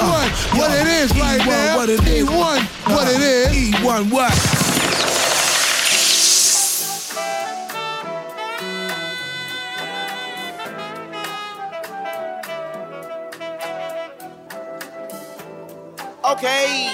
E1, what it is right now. What it is. E1, what it is. E1 what? Okay.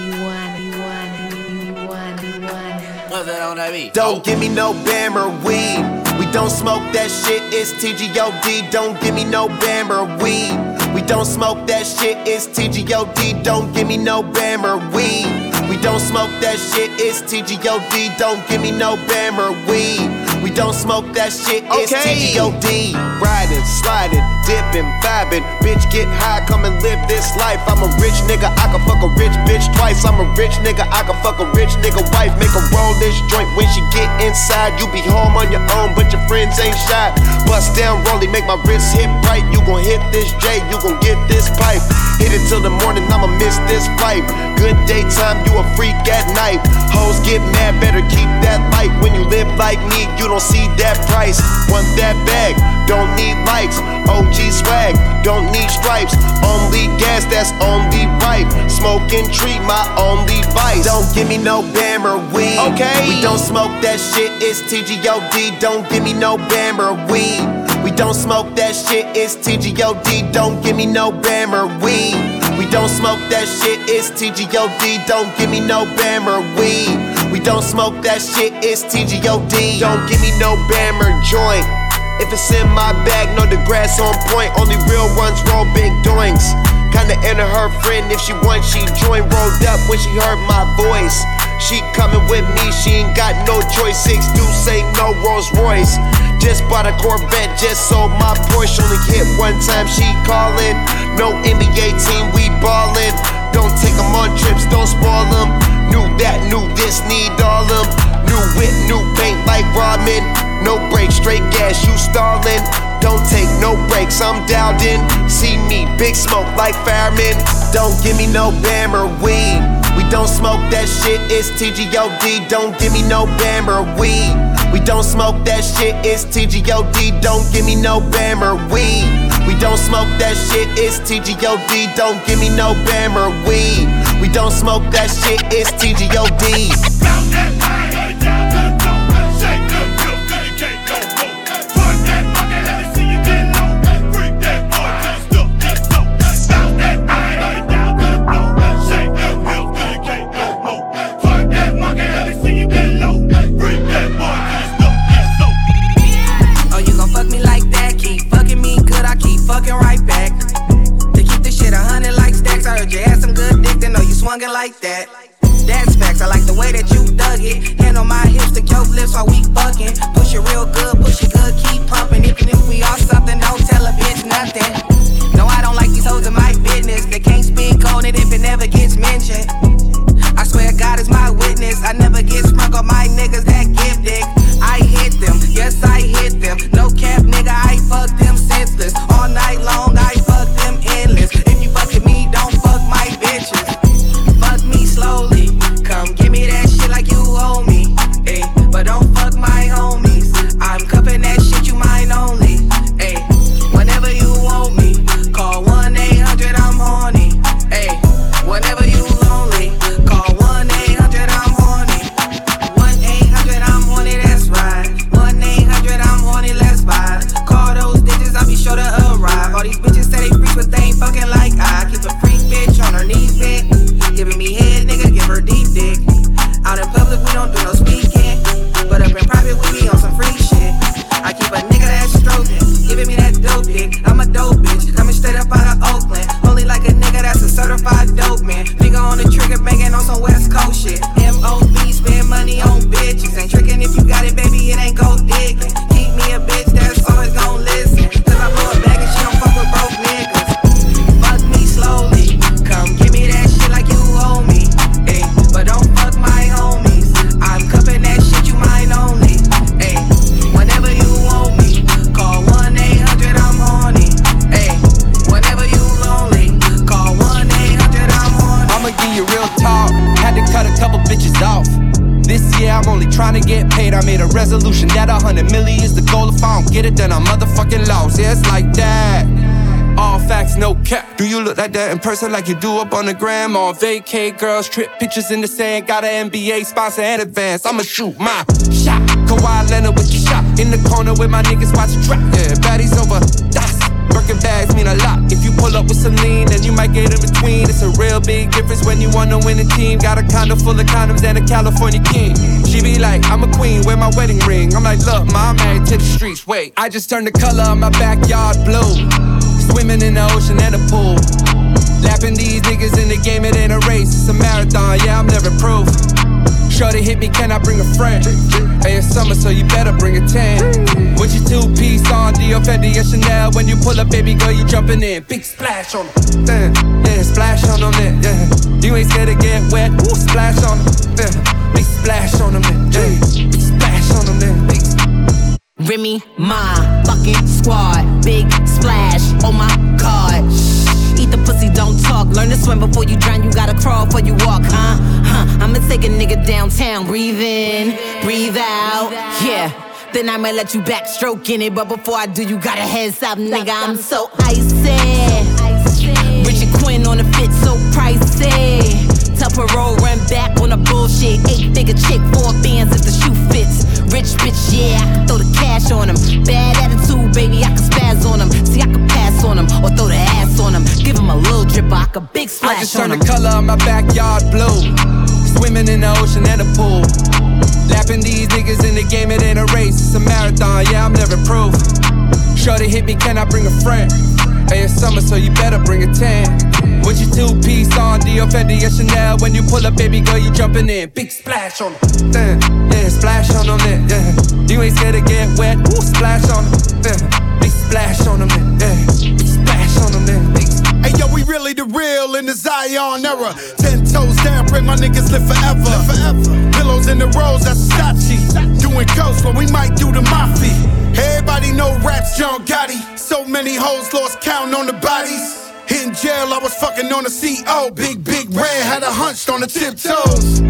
You want, you want, you want, you want. What's that on that beat? Don't give me no bam or weed. Don't smoke that shit, it's TGOD. Don't give me no bam or weed. We don't smoke that shit, it's TGOD. Don't give me no bam or weed. We don't smoke that shit, it's TGOD. Don't give me no bam weed. We don't smoke that shit, it's Okay. TGOD. Riding, sliding, dipping, vibing. Bitch, get high, come and live this life. I'm a rich nigga, I can fuck a rich bitch twice. I'm a rich nigga, I can fuck a rich nigga wife. Make her roll this joint when she get inside. You be home on your own, but your friends ain't shy. Bust down, rolly, make my wrist hit right. You gon' hit this J, you gon' get this pipe. Hit it till the morning, I'ma miss this flight. Good daytime, you a freak at night. Hoes get mad, better keep that light. When you live like me, you don't see that price. Want that bag, don't need likes. OG swag, don't need stripes. Only gas, that's only right. Smoking tree, my only vice. Don't give me no bam or weed. Okay. We don't smoke that shit, it's TGOD. Don't give me no bam or weed. We don't smoke that shit, it's TGOD. Don't give me no bam or weed. We don't smoke that shit, it's TGOD. Don't give me no bam or weed. We don't smoke that shit, it's TGOD. Don't give me no bam or joint. If it's in my bag, know the grass on point. Only real ones roll big doinks. Kinda into her friend, if she wants, she join. Rolled up when she heard my voice. She coming with me, she ain't got no choice. Six deuce ain't no Rolls Royce. Just bought a Corvette, just sold my Porsche. Only hit one time, she callin'. No NBA team, we ballin'. Don't take 'em on trips, don't spoil 'em. Knew that, knew this, need all 'em. New whip, new paint like Rodman. No brakes, straight gas, you stallin'. Don't take no breaks, I'm dialed in. See me, big smoke like firemen. Don't give me no bam or weed. We don't smoke that shit, it's TGOD. Don't give me no bam or weed. We don't smoke that shit, it's TGOD. Don't give me no bam or weed. We don't smoke that shit, it's TGOD. Don't give me no bam or weed. We don't smoke that shit, it's TGOD. Like that in person like you do up on the gram? On vacay, girls, trip pictures in the sand. Got an NBA sponsor and advance. I'ma shoot my shot. Kawhi Leonard with your shot. In the corner with my niggas watch trap. Yeah, baddies over. Das. Birkin bags mean a lot. If you pull up with some lean, then you might get in between. It's a real big difference when you wanna win a team. Got a condo full of condoms and a California king. She be like, I'm a queen, wear my wedding ring. I'm like, look, ma, I'm to the streets. Wait, I just turned the color of my backyard blue. Swimming in the ocean and the pool. Lapping these niggas in the game, it ain't a race, it's a marathon. Yeah, I'm never proof. Shorty hit me, can I bring a friend? Hey, it's summer, so you better bring a tan. With your two piece on, Dior, Fendi, and Chanel. When you pull up, baby girl, you jumping in. Big splash on them. Yeah, splash on them. Yeah, you ain't scared to get wet. Ooh, splash on them. Yeah, big splash on them. Yeah, big splash on them. Big Remy, my fucking squad. Big splash on my card. Eat the pussy, don't talk. Learn to swim before you drown. You gotta crawl before you walk, huh? Huh? I'ma take a nigga downtown. Breathe in, breathe out. Yeah. Then I might let you backstroke in it. But before I do, you gotta heads up, nigga. I'm so icy. Richard Quinn on the fit, so pricey. Tell parole, run back on the bullshit. Eight figure chick, four bands Rich bitch, yeah, I can throw the cash on him. Bad attitude, baby, I can spaz on him. See, I can pass on him or throw the ass on him. Give him a little drip, I can big splash I just on him. the color of my backyard blue. Swimming in the ocean and the pool. Lapping these niggas in the game, it ain't a race, it's a marathon. Yeah, I'm never proof. Shorty hit me, can I bring a friend? Hey, it's summer, so you better bring a tan. With your two piece on, Dior, Fendi, and Chanel. When you pull up, baby girl, you jumping in. Big splash on them. Yeah, splash on them. Yeah, you ain't scared to get wet. Ooh, splash on them. Yeah, big splash on them. Yeah, big splash on them. Big Hey yo, we really the real in the Zion era. Ten toes down, pray my niggas live forever. forever. Pillows in the rows, that's Sachi. Doing coast, but we might do the mafia. Everybody know raps, John Gotti. So many hoes lost count on the bodies. In jail, I was fucking on the CO. Big, big red, had a hunch on the tiptoes.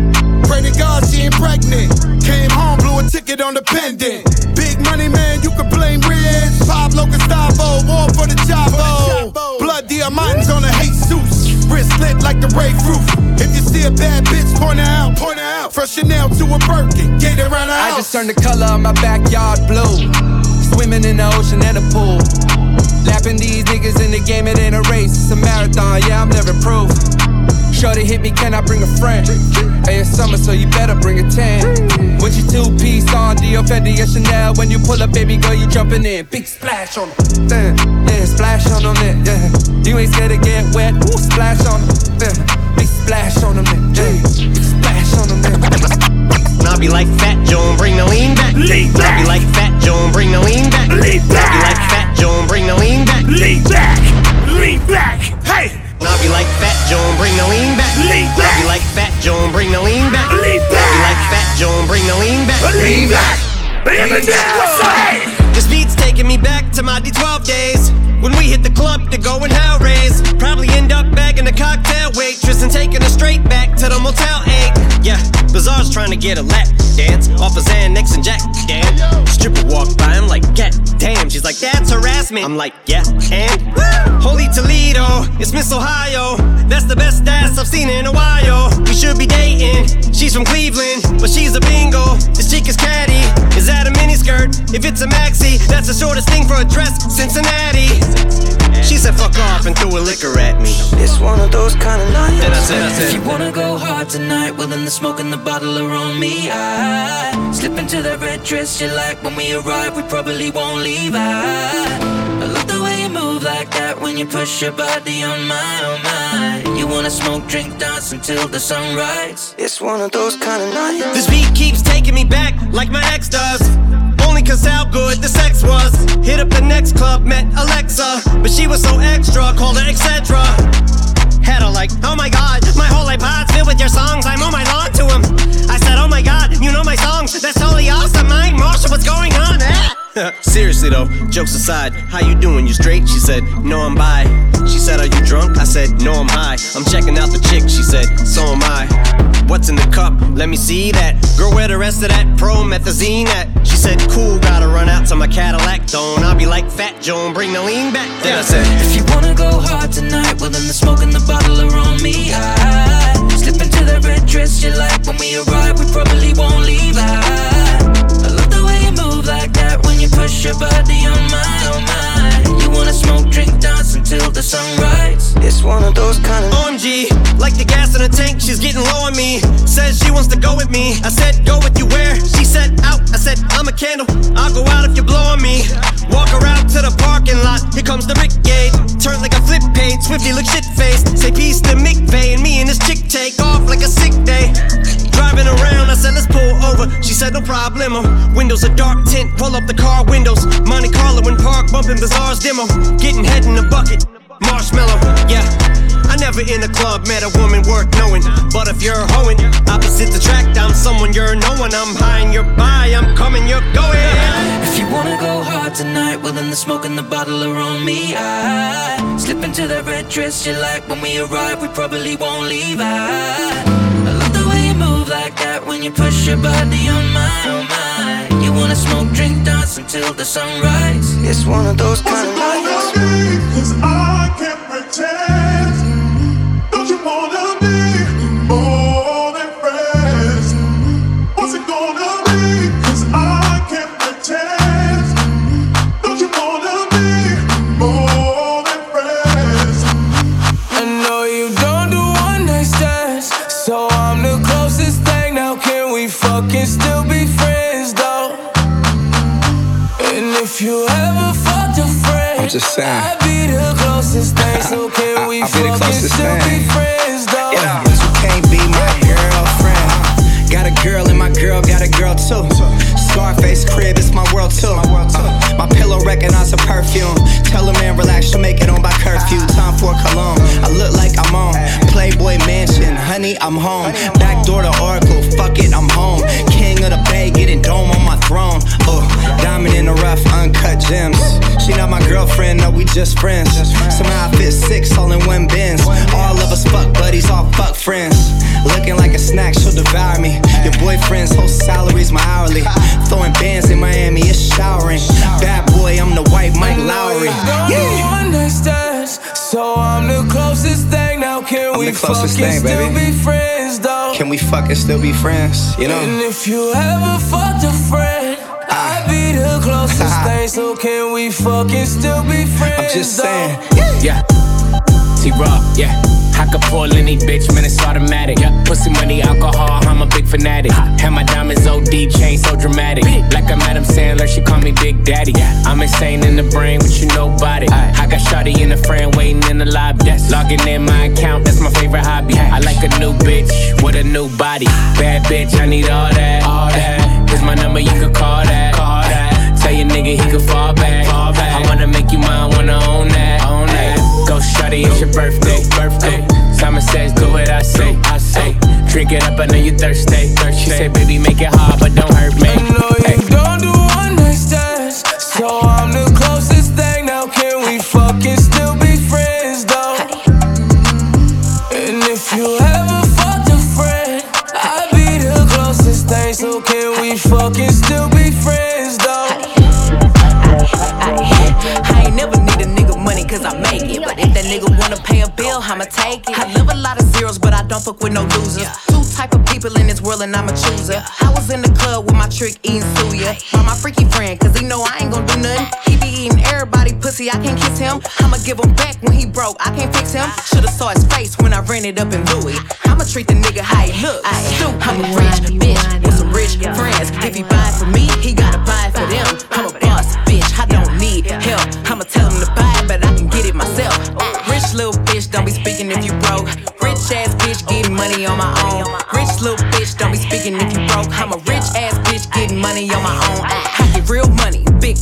Pray to God she ain't pregnant. Came home, blew a ticket on the pendant. Big money man, you can blame Riz. Pablo Gustavo, oh, war for the Chavo. Blood diamonds on the Jesus. Wrist lit like the Ray Roof. If you see a bad bitch, point her out. Point her out. From Chanel to a Birkin, get around the house. I just turned the color of my backyard blue. Swimming in the ocean and the pool. Lapping these niggas in the game, it ain't a race, it's a marathon. Yeah, I'm never proof. Shorty hit me, can I bring a friend? Hey, it's summer, so you better bring a tan. With your two piece on, Dior, Fendi, and Chanel. When you pull up, baby girl, you jumping in. Big splash on them. Yeah, splash on them. Yeah, you ain't scared to get wet. Ooh, splash on them. Yeah, big splash on them. Yeah, big splash on them. Now be like Fat Joe bring the lean back. Lean Now be like Fat Joe bring the lean back. Lean Now be like Fat Joe bring the lean back. Lean back, lean back, hey, Now be like Fat Joe bring the lean back. Lean back. be like Fat Joe bring the lean back. Lean Now be like Fat Joe bring the lean back. lean back, bring it down, hey. This beat's taking me back my D12 days. When we hit the club to go and hell raise. Probably end up bagging a cocktail waitress and taking her straight back to the Motel 8. Yeah, Bazaar's trying to get a lap dance off of Xanax and Jack. Damn. Stripper walked by, I'm like, God damn. She's like, that's harassment. I'm like, yeah, and Holy Toledo, it's Miss Ohio. That's the best ass I've seen in a while. We should be dating. She's from Cleveland, but she's a bingo. This chick is catty. Is that a miniskirt? If it's a maxi, that's the shortest thing for a dress. Cincinnati. She said fuck off and threw a liquor at me. It's one of those kind of nights. Then I said, I If you wanna go hard tonight, well then the smoke and the bottle are on me. I slip into that red dress you like. When we arrive, we probably won't leave. I, I love the way you move like that when you push your body on my, on my. You wanna smoke, drink, dance until the sunrise. It's one of those kind of nights. This beat keeps taking me back like my ex does. Cause how good the sex was. Hit up the next club, met Alexa. But she was so extra, called her etc. Had her like, oh my god, my whole iPod's filled with your songs. I'm on my lawn to him. I said, oh my god, you know my songs. That's totally awesome. Mine, Marshall, what's going on? Eh? Seriously though, jokes aside, how you doing? You straight? She said, no, I'm bi. She said, are you drunk? I said, no, I'm high. I'm checking out the chick. She said, so am I. what's in the cup? Let me see that. Girl, where the rest of that promethazine at? She said, cool, gotta run out to my Cadillac, don't. I'll be like Fat Joan, bring the lean back. Then I said, If you wanna go hard tonight, well then the smoke and the bottle are on me. I slip into that red dress you like when we arrive, we probably won't leave. I, you push your body on mine, on mine. You wanna smoke, drink, dance until the sunrise. It's one of those kind of OMG, like the gas in the tank, she's getting low on me. Says she wants to go with me. I said, go with you where? She said, out. I said, I'm a candle. I'll go out if you blow on me. Walk around to the parking lot. Here comes the brigade. Turn like a flip page. Swifty look shit faced. Say peace to McVeigh and me and this chick take off like a sick day. Driving around, I said, let's pull over. She said, no problemo. Oh, windows are dark tint. Pull up the car windows. Monte Carlo in park, bumping Bazaar's demo. Getting head in the bucket. Marshmallow, yeah. I never in a club met a woman worth knowing. But if you're hoeing, opposite the track, I'm someone you're knowing. I'm high and you're by, I'm coming, you're going. If you wanna go hard tonight, well then the smoke and the bottle are on me. I slip into that red dress you like when we arrive, we probably won't leave. I, I love the way you move like that when you push your body on mine, on mine. You wanna smoke, drink, dance until the sunrise. It's one of those kind of nights. Just saying. I'd be the closest thing. So can we I'll be the closest still be thing. friends though? Yeah, but you can't be my girlfriend. Got a girl and my girl got a girl too. Scarface crib, it's my world too. Uh, my pillow recognize her perfume. Tell a man relax, she'll make it on by curfew. Time for cologne. I look like I'm on Playboy Mansion, honey, I'm home. Back door to Oracle, fuck it, I'm home. King of the Bay, getting dome on my throne. Oh, diamond in the rough, uncut gems. She not my girlfriend, no, we just friends. Somehow I fit six all in one bins. All of us fuck buddies, all fuck friends. Looking like a snack, she'll devour me. Your boyfriend's whole salary's my hourly. Throwing bands in Miami, it's showering. Bad boy, I'm the white Mike Lowry. Don't one night stands, so I'm the closest thing. Now can I'm we fucking thing, still be friends though? Can we fucking still be friends? You know. And if you ever fucked a friend, ah. I'd be the closest thing. So can we fucking still be friends? I'm just though? saying. Yeah. T Raw, yeah. I could pull any bitch, man, it's automatic. Yeah. Pussy money, alcohol, I'm a big fanatic. Have my diamonds OD, chain so dramatic. Like I'm Adam Sandler, she call me Big Daddy. I'm insane in the brain, but you know it. I got Shawty in the friend waiting in the lobby. Logging in my account, that's my favorite hobby. I like a new bitch with a new body. Bad bitch, I need all that. All that. Here's my number, you could call that. Call that. Tell your nigga he could fall back. Fall back. I wanna make you mine, wanna own that. Own that. Go shawty, it's your birthday. Birthday. Simon says, do what I say. I say. Drink it up, I know you thirsty. She say, baby, make it hard, but don't hurt me. I know you don't do one night stands, so I'm the closest thing. Now can we fucking still be friends though? And if you ever fucked a friend, I'd be the closest thing. So can we fucking still take it. I live a lot of zeros, but I don't fuck with no losers. Two type of people in this world and I'm a chooser. I was in the club with my trick eating suya. By my freaky friend, cause he know I ain't gon' do nothing. He be eating everybody pussy, I can't kiss him. I'ma give him back when he broke, I can't fix him. Ah. Should've saw his face when I ran it up in Louis. I'ma treat the nigga how he look. I'm a rich bitch with some rich friends. If he buy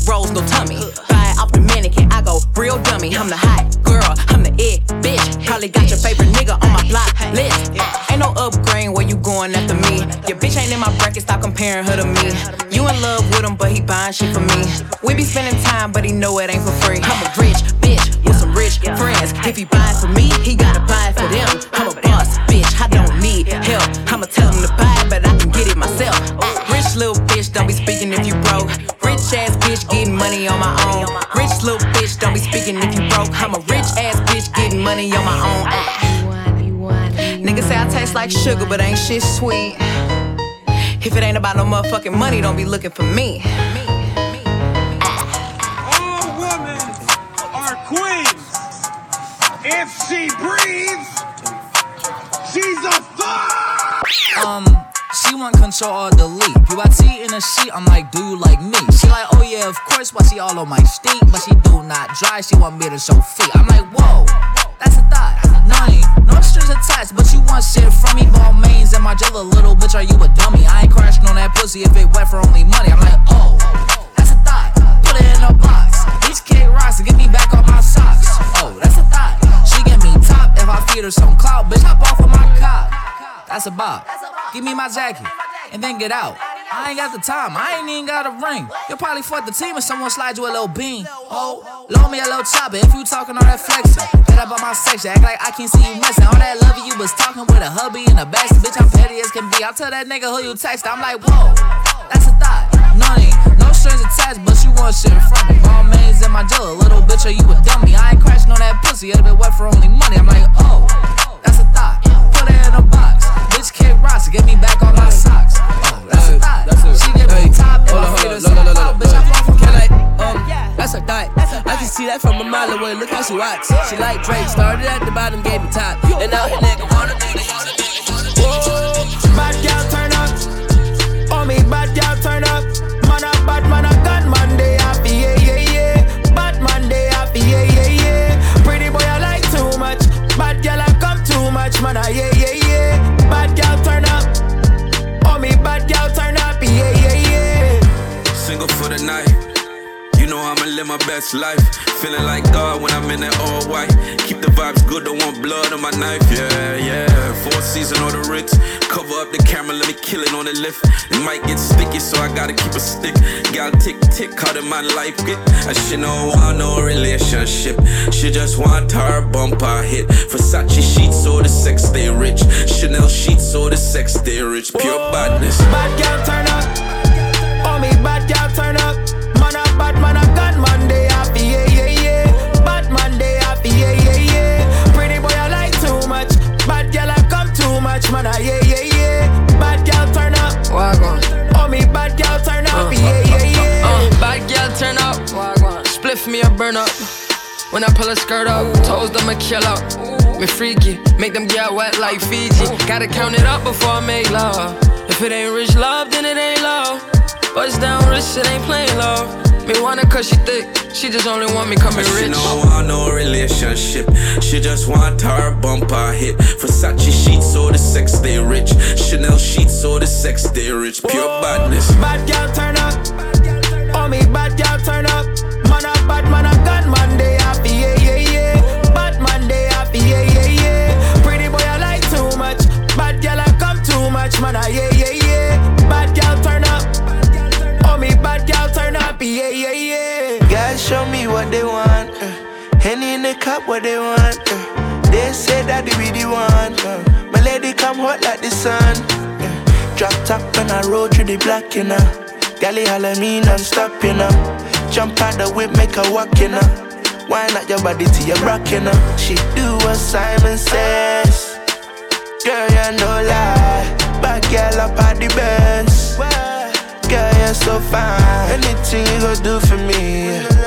rolls, no tummy. Buy it off the mannequin, I go real dummy. I'm the hot girl, I'm the it bitch. Probably got your favorite nigga on my block list. Uh, ain't no upgrade where you going after me. Your bitch ain't in my bracket, stop comparing her to me. You in love with him, but he buying shit for me. We be spending time, but he know it ain't for free. I'm a rich bitch with some rich friends. If he buy it for me, he gotta money on my own. Ah. Niggas say I taste like sugar, but ain't shit sweet. If it ain't about no motherfucking money, don't be looking for me. All women are queens. If she breathes, she's a fuck. Um, she want control or delete. You I see in a sheet, I'm like, do you like me? She like, oh yeah, of course, why she all on my stink? But she do not dry, she want me to show feet. I'm like, whoa, that's a thought. Nani, no strings attached, but you want shit from me. Ball mains and my jello, little bitch, are you a dummy? I ain't crashing on that pussy if it wet for only money. I'm like, oh, that's a thought. Put it in a box. Each cake rocks to get me back on my socks. Oh, that's a thought. She get me top if I feed her some clout. Bitch, hop off of my cop. That's a bop. Give me my jacket and then get out. I ain't got the time, I ain't even got a ring. You'll probably fuck the team if someone slides you a little bean. Oh, loan me a little chopper if you talking all that flexing. Get up on my section, act like I can't see you messing. All that love you was talking with a hubby and a backseat. Bitch, I'm petty as can be. I'll tell that nigga who you text. I'm like, whoa, that's a thought. None, no strings attached, but you want shit from me. All mains in my jello, little bitch, are you a dummy? I ain't crashing on that pussy, it'll be wet for only money. I'm like, oh, she. She like Drake, started at the bottom, gave me top. And now live my best life. Feeling like God when I'm in that all white. Keep the vibes good, don't want blood on my knife. Yeah, yeah. Four season or the Ritz. Cover up the camera, let me kill it on the lift. It might get sticky, so I gotta keep a stick. Gal tick tick, how did my life get? I should know want no relationship. She just want her bumper hit. Versace sheets or the sex stay rich. Chanel sheets or the sex stay rich. Pure badness. Bad girl turn up. Oh me bad girl turn up. Burn up. When I pull a skirt up, toes them a kill up. Me freaky, make them get wet like Fiji. Gotta count it up before I make love. If it ain't rich love, then it ain't love. Bust down rich, it ain't plain love. Me want it cause she thick, she just only want me coming She rich. don't want no relationship. She just want her bumper hit. Versace sheets or the sex stay rich. Chanel sheets or the sex stay rich. Pure badness. Bad girl turn up. Cup what they want. Uh. They say that they be the one. Uh. My lady come hot like the sun. Uh. Drop top and I roll through the block, you know. Gally holla me non-stop, you know. Jump out the whip, make her walk, you know. Why not your body to your rock, you know? She do what Simon says. Girl, you no lie. Bad girl up at the Benz. Girl, you're so fine. Anything you go do for me.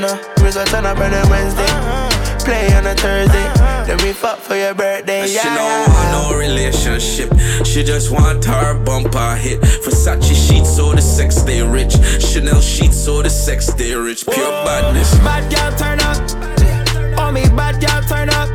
Know, result on a Friday, Wednesday. Uh-huh. Play on a Thursday. Uh-huh. Then we fuck for your birthday. She Yeah. don't want no relationship. She just want her bumper hit. Versace sheets so the sex stay rich. Chanel sheets so the sex stay rich. Pure badness. Bad girl turn up. Oh me bad girl turn up.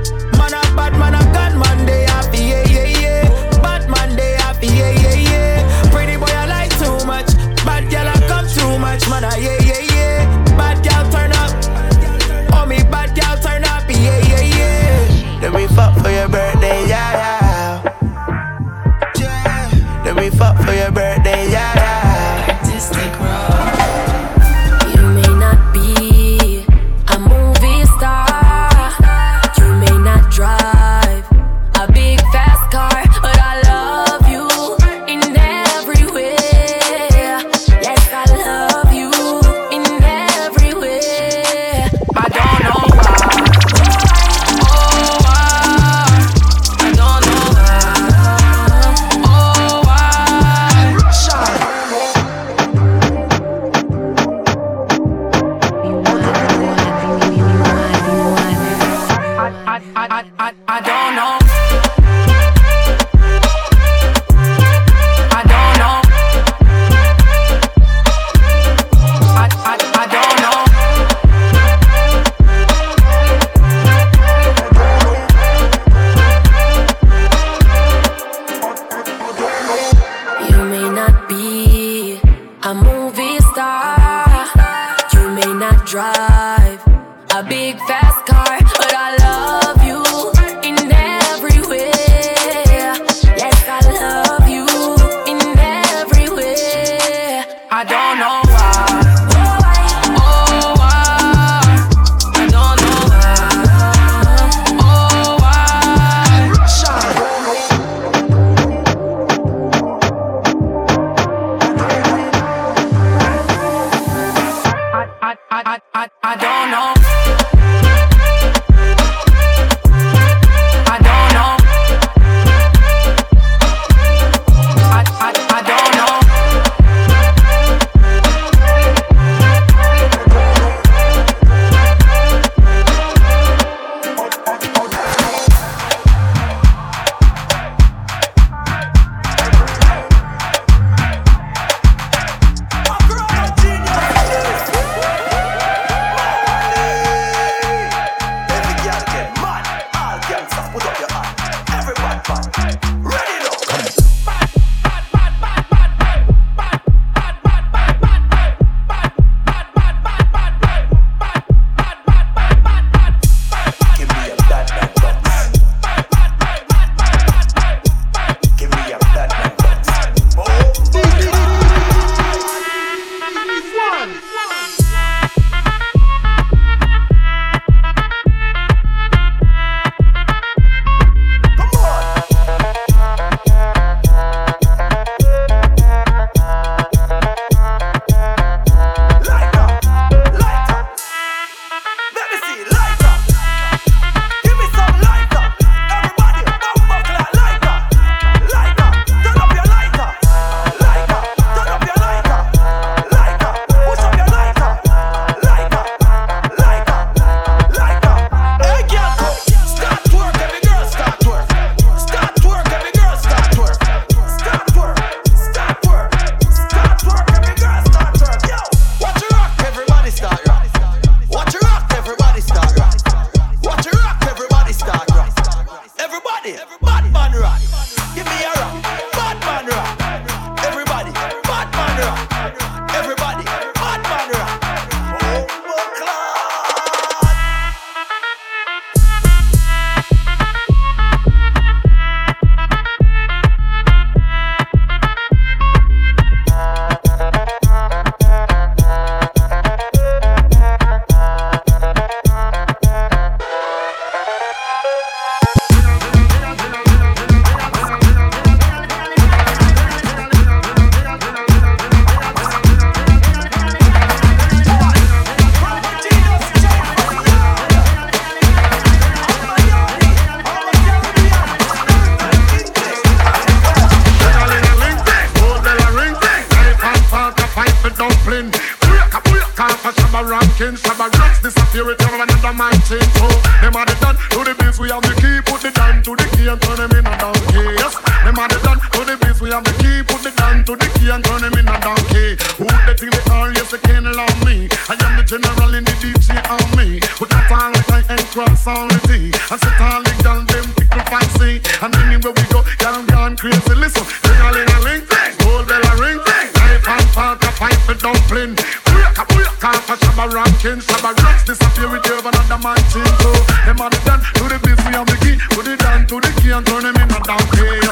a man think so. Them are done to the beef, we have the key. Put it down to the key and turn them in a down.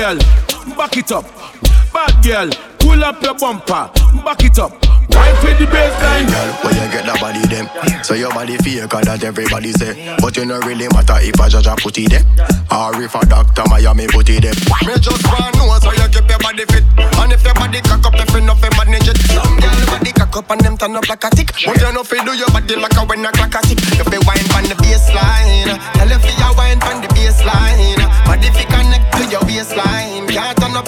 Girl, back it up. Bad girl, pull up your bumper. Back it up. Wipe with the baseline. Girl, where you get that body them? So your body fake, cause that everybody say. But you know really matter if a judge a put it there. Or if a doctor Miami put it there. Me just want know so you keep your body fit. And if your body cock up, if you know fi manage it. Some girl body cock up and them turn up like a tick. But you know fi do your body like a when a clock a tick. You fi wine pon the baseline. Tell you fi you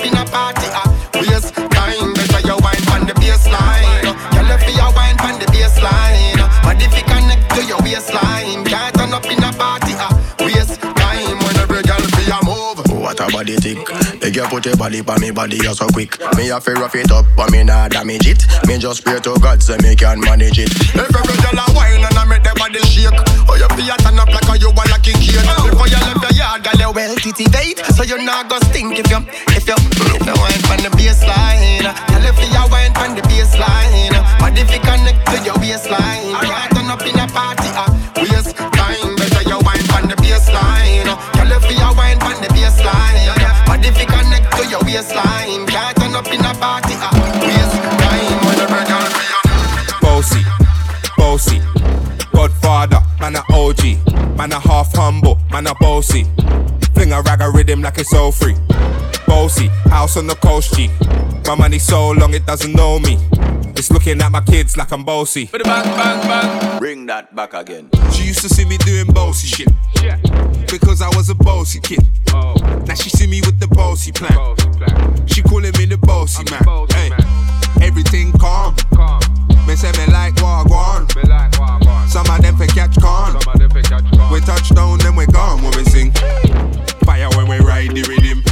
in a party. Ah, waste time. Better you wine pon the baseline. Tell you fi you wine pon the baseline. Body fi connect to your waistline. Can't turn up in a party. Ah, waste time. When every girl fi a move. What a body tick. The girl put your body pa me body you so quick. Me have to rough it up, but me nah damage it. Me just pray to God so me can manage it. Every girl a wine and I make the body shake. Oh, you feel turn up like a you a lucky kid. Before you left your yard, girl, you well titivate So you not go stink if you, if you, if you wine from the baseline. Girl, you wine from the baseline. If you connect to your waistline? Can't turn up in a party, uh. Waistline Can't turn up in a party, ah, waste time When every girl feel Bossy, bossy. Godfather, man a OG. Man a half humble, man a bossy. Fling a rag a rhythm like it's all free. Bossy, house on the coast G. My money so long it doesn't know me. It's looking at my kids like I'm bossy. Bang, bang, bang. Bring that back again. She used to see me doing bossy shit. Because I was a bossy kid. Oh. Now she see me with the bossy plan. She calling me the bossy man. Hey, everything calm. Me say me like wagwan. Some of them fi catch con. We touch down, then we gone when we sing. Fire when we ride the rhythm.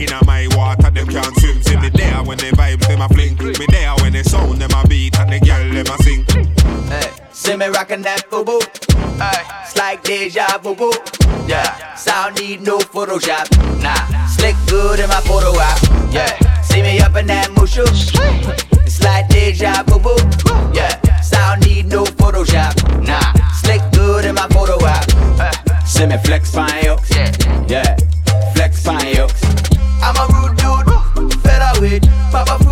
Inna my water, them can't swim. See me there when they vibes, them a fling. Me there when they sound, them a beat, and the girl them a sing. Hey, see me rockin' that boo it's like deja vu boo. Yeah, sound need no Photoshop. Nah, slick good in my photo op. Yeah, see me up in that mushu. It's like deja vu boo. Yeah, sound need no Photoshop. Nah, slick good in my photo op. See me flex fine yo. Yeah, flex fine yo. Featherweight,